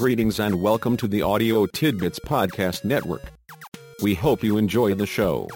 Greetings and welcome to the Audio Tidbits Podcast Network. We hope you enjoy the show.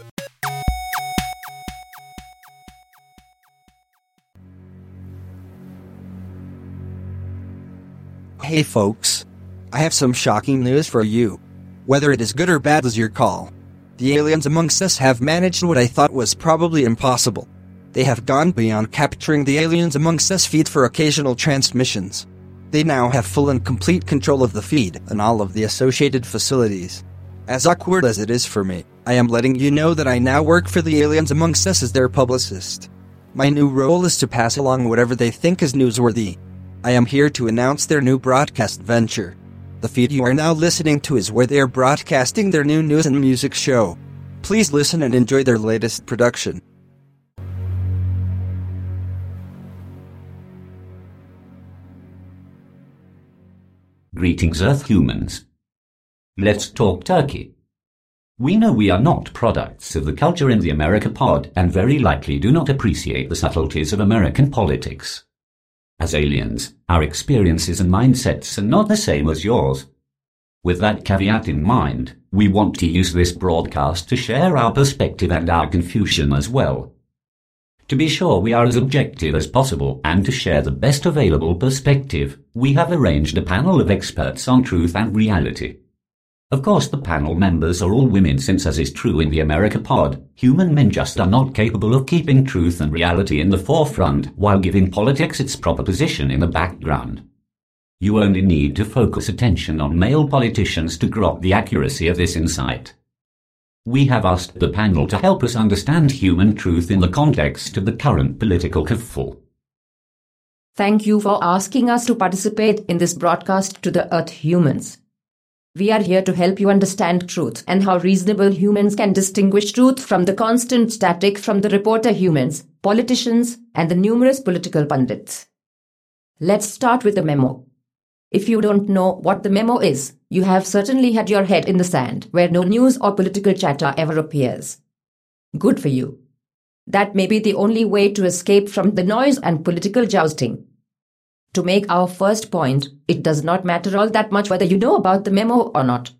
Hey folks. I have some shocking news for you. Whether it is good or bad is your call. The aliens amongst us have managed what I thought was probably impossible. They have gone beyond capturing the aliens amongst us feed for occasional transmissions. They now have full and complete control of the feed and all of the associated facilities. As awkward as it is for me, I am letting you know that I now work for the aliens amongst us as their publicist. My new role is to pass along whatever they think is newsworthy. I am here to announce their new broadcast venture. The feed you are now listening to is where they are broadcasting their new news and music show. Please listen and enjoy their latest production. Greetings, Earth humans. Let's talk Turkey. We know we are not products of the culture in the America pod and very likely do not appreciate the subtleties of American politics. As aliens, our experiences and mindsets are not the same as yours. With that caveat in mind, we want to use this broadcast to share our perspective and our confusion as well. To be sure we are as objective as possible and to share the best available perspective, we have arranged a panel of experts on truth and reality. Of course the panel members are all women since as is true in the America pod, human men just are not capable of keeping truth and reality in the forefront while giving politics its proper position in the background. You only need to focus attention on male politicians to grok the accuracy of this insight. We have asked the panel to help us understand human truth in the context of the current political kerfuffle. Thank you for asking us to participate in this broadcast to the Earth humans. We are here to help you understand truth and how reasonable humans can distinguish truth from the constant static from the reporter humans, politicians, and the numerous political pundits. Let's start with the memo. If you don't know what the memo is, you have certainly had your head in the sand where no news or political chatter ever appears. Good for you. That may be the only way to escape from the noise and political jousting. To make our first point, it does not matter all that much whether you know about the memo or not.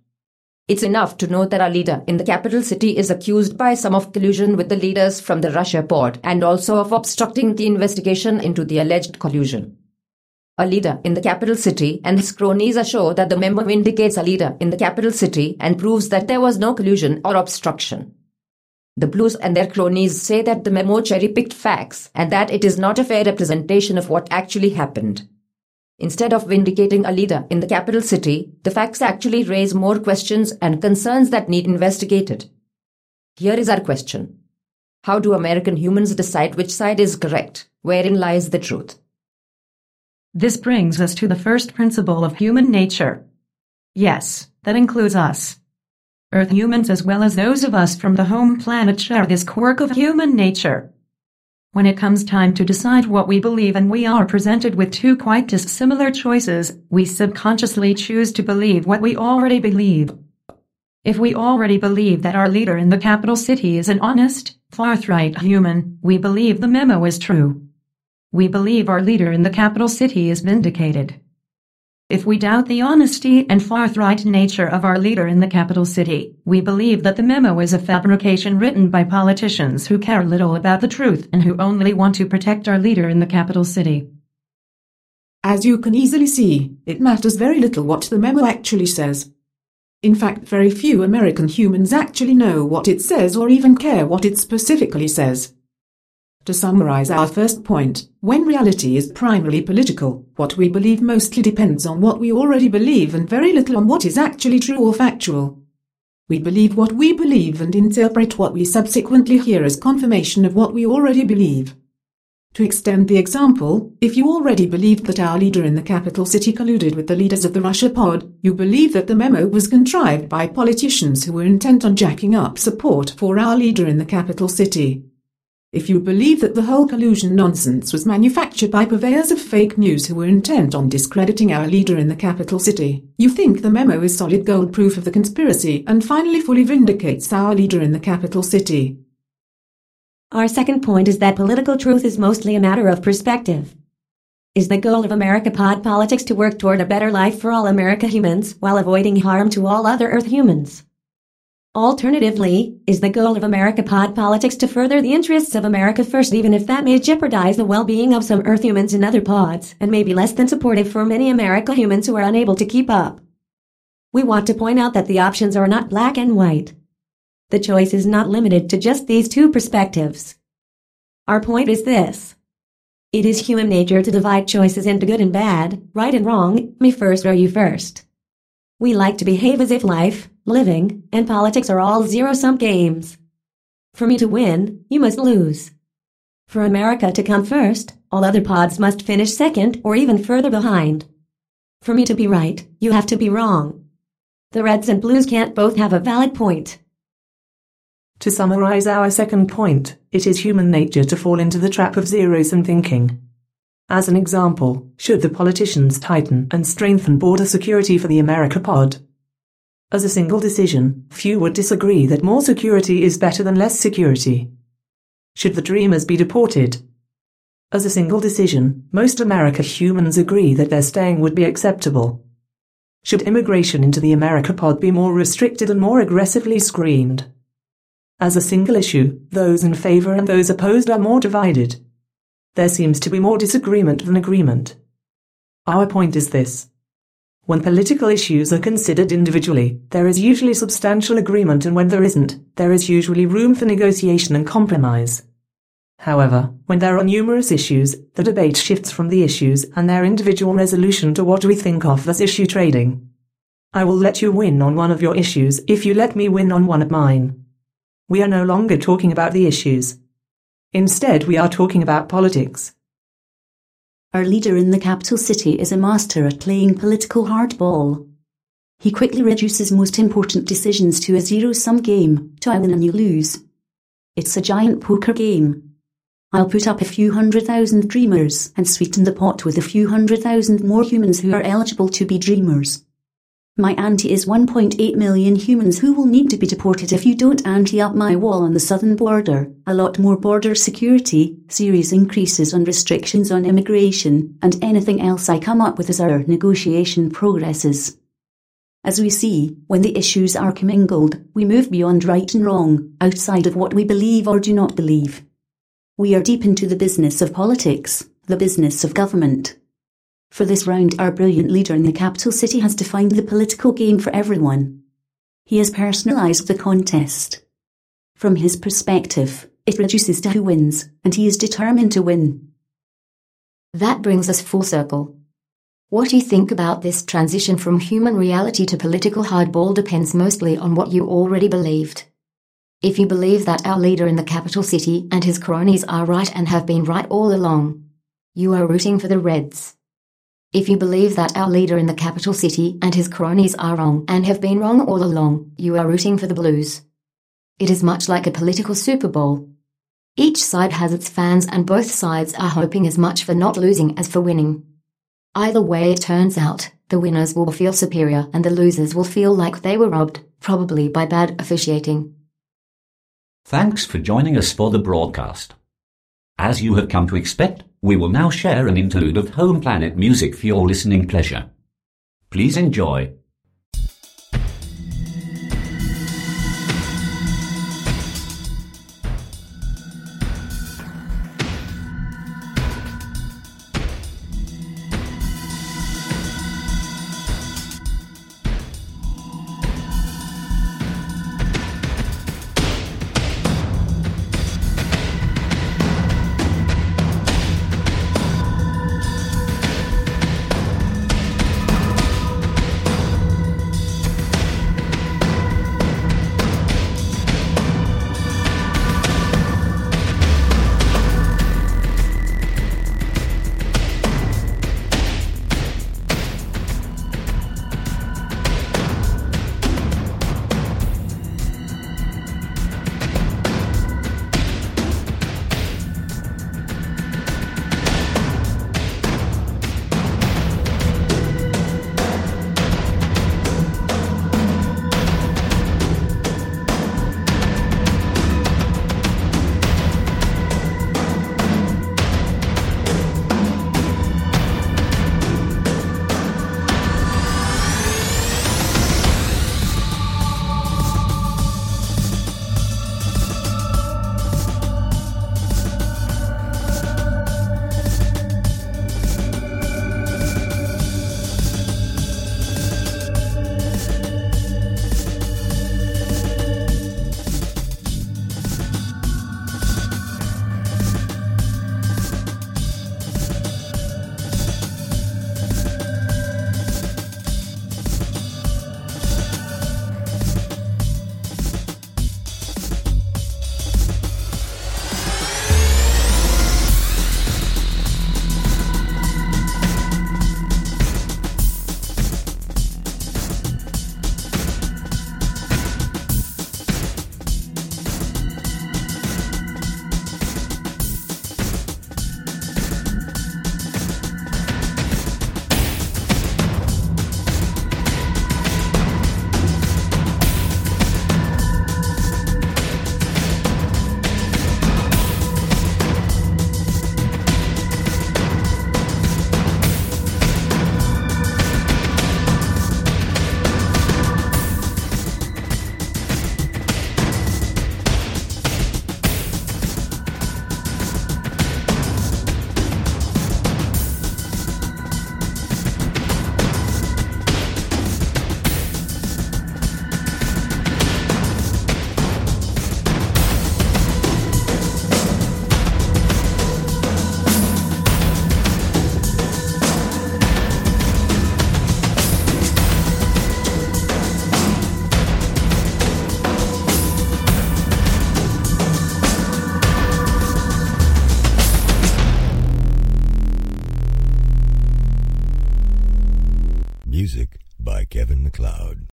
It's enough to know that our leader in the capital city is accused by some of collusion with the leaders from the Russia pod and also of obstructing the investigation into the alleged collusion. A leader in the capital city and his cronies assure that the memo vindicates a leader in the capital city and proves that there was no collusion or obstruction. The Blues and their cronies say that the memo cherry picked facts and that it is not a fair representation of what actually happened. Instead of vindicating a leader in the capital city, the facts actually raise more questions and concerns that need investigated. Here is our question How do American humans decide which side is correct? Wherein lies the truth? This brings us to the first principle of human nature. Yes, that includes us. Earth humans as well as those of us from the home planet share this quirk of human nature. When it comes time to decide what we believe and we are presented with two quite dissimilar choices, we subconsciously choose to believe what we already believe. If we already believe that our leader in the capital city is an honest, forthright human, we believe the memo is true. We believe our leader in the capital city is vindicated. If we doubt the honesty and forthright nature of our leader in the capital city, we believe that the memo is a fabrication written by politicians who care little about the truth and who only want to protect our leader in the capital city. As you can easily see, it matters very little what the memo actually says. In fact, very few American humans actually know what it says or even care what it specifically says. To summarize our first point, when reality is primarily political, what we believe mostly depends on what we already believe and very little on what is actually true or factual. We believe what we believe and interpret what we subsequently hear as confirmation of what we already believe. To extend the example, if you already believed that our leader in the capital city colluded with the leaders of the Russia pod, you believe that the memo was contrived by politicians who were intent on jacking up support for our leader in the capital city. If you believe that the whole collusion nonsense was manufactured by purveyors of fake news who were intent on discrediting our leader in the capital city, you think the memo is solid gold proof of the conspiracy and finally fully vindicates our leader in the capital city. Our second point is that political truth is mostly a matter of perspective. Is the goal of America Pod Politics to work toward a better life for all America humans while avoiding harm to all other Earth humans? Alternatively, is the goal of America Pod Politics to further the interests of America first even if that may jeopardize the well-being of some Earth humans in other pods and may be less than supportive for many America humans who are unable to keep up? We want to point out that the options are not black and white. The choice is not limited to just these two perspectives. Our point is this. It is human nature to divide choices into good and bad, right and wrong, me first or you first. We like to behave as if life, living, and politics are all zero-sum games. For me to win, you must lose. For America to come first, all other pods must finish second or even further behind. For me to be right, you have to be wrong. The Reds and Blues can't both have a valid point. To summarize our second point, it is human nature to fall into the trap of zero-sum thinking. As an example, should the politicians tighten and strengthen border security for the America pod? As a single decision, few would disagree that more security is better than less security. Should the Dreamers be deported? As a single decision, most America humans agree that their staying would be acceptable. Should immigration into the America pod be more restricted and more aggressively screened? As a single issue, those in favor and those opposed are more divided. There seems to be more disagreement than agreement. Our point is this. When political issues are considered individually, there is usually substantial agreement and when there isn't, there is usually room for negotiation and compromise. However, when there are numerous issues, the debate shifts from the issues and their individual resolution to what we think of as issue trading. I will let you win on one of your issues if you let me win on one of mine. We are no longer talking about the issues. Instead, we are talking about politics. Our leader in the capital city is a master at playing political hardball. He quickly reduces most important decisions to a zero-sum game, to I win and you lose. It's a giant poker game. I'll put up a few hundred thousand dreamers and sweeten the pot with a few hundred thousand more humans who are eligible to be dreamers. My ante is 1.8 million humans who will need to be deported if you don't ante up my wall on the southern border, a lot more border security, serious increases on restrictions on immigration, and anything else I come up with as our negotiation progresses. As we see, when the issues are commingled, we move beyond right and wrong, outside of what we believe or do not believe. We are deep into the business of politics, the business of government. For this round, our brilliant leader in the capital city has defined the political game for everyone. He has personalized the contest. From his perspective, it reduces to who wins, and he is determined to win. That brings us full circle. What you think about this transition from human reality to political hardball depends mostly on what you already believed. If you believe that our leader in the capital city and his cronies are right and have been right all along, you are rooting for the Reds. If you believe that our leader in the capital city and his cronies are wrong and have been wrong all along, you are rooting for the Blues. It is much like a political Super Bowl. Each side has its fans and both sides are hoping as much for not losing as for winning. Either way it turns out, the winners will feel superior and the losers will feel like they were robbed, probably by bad officiating. Thanks for joining us for the broadcast. As you have come to expect, we will now share an interlude of Home Planet music for your listening pleasure. Please enjoy.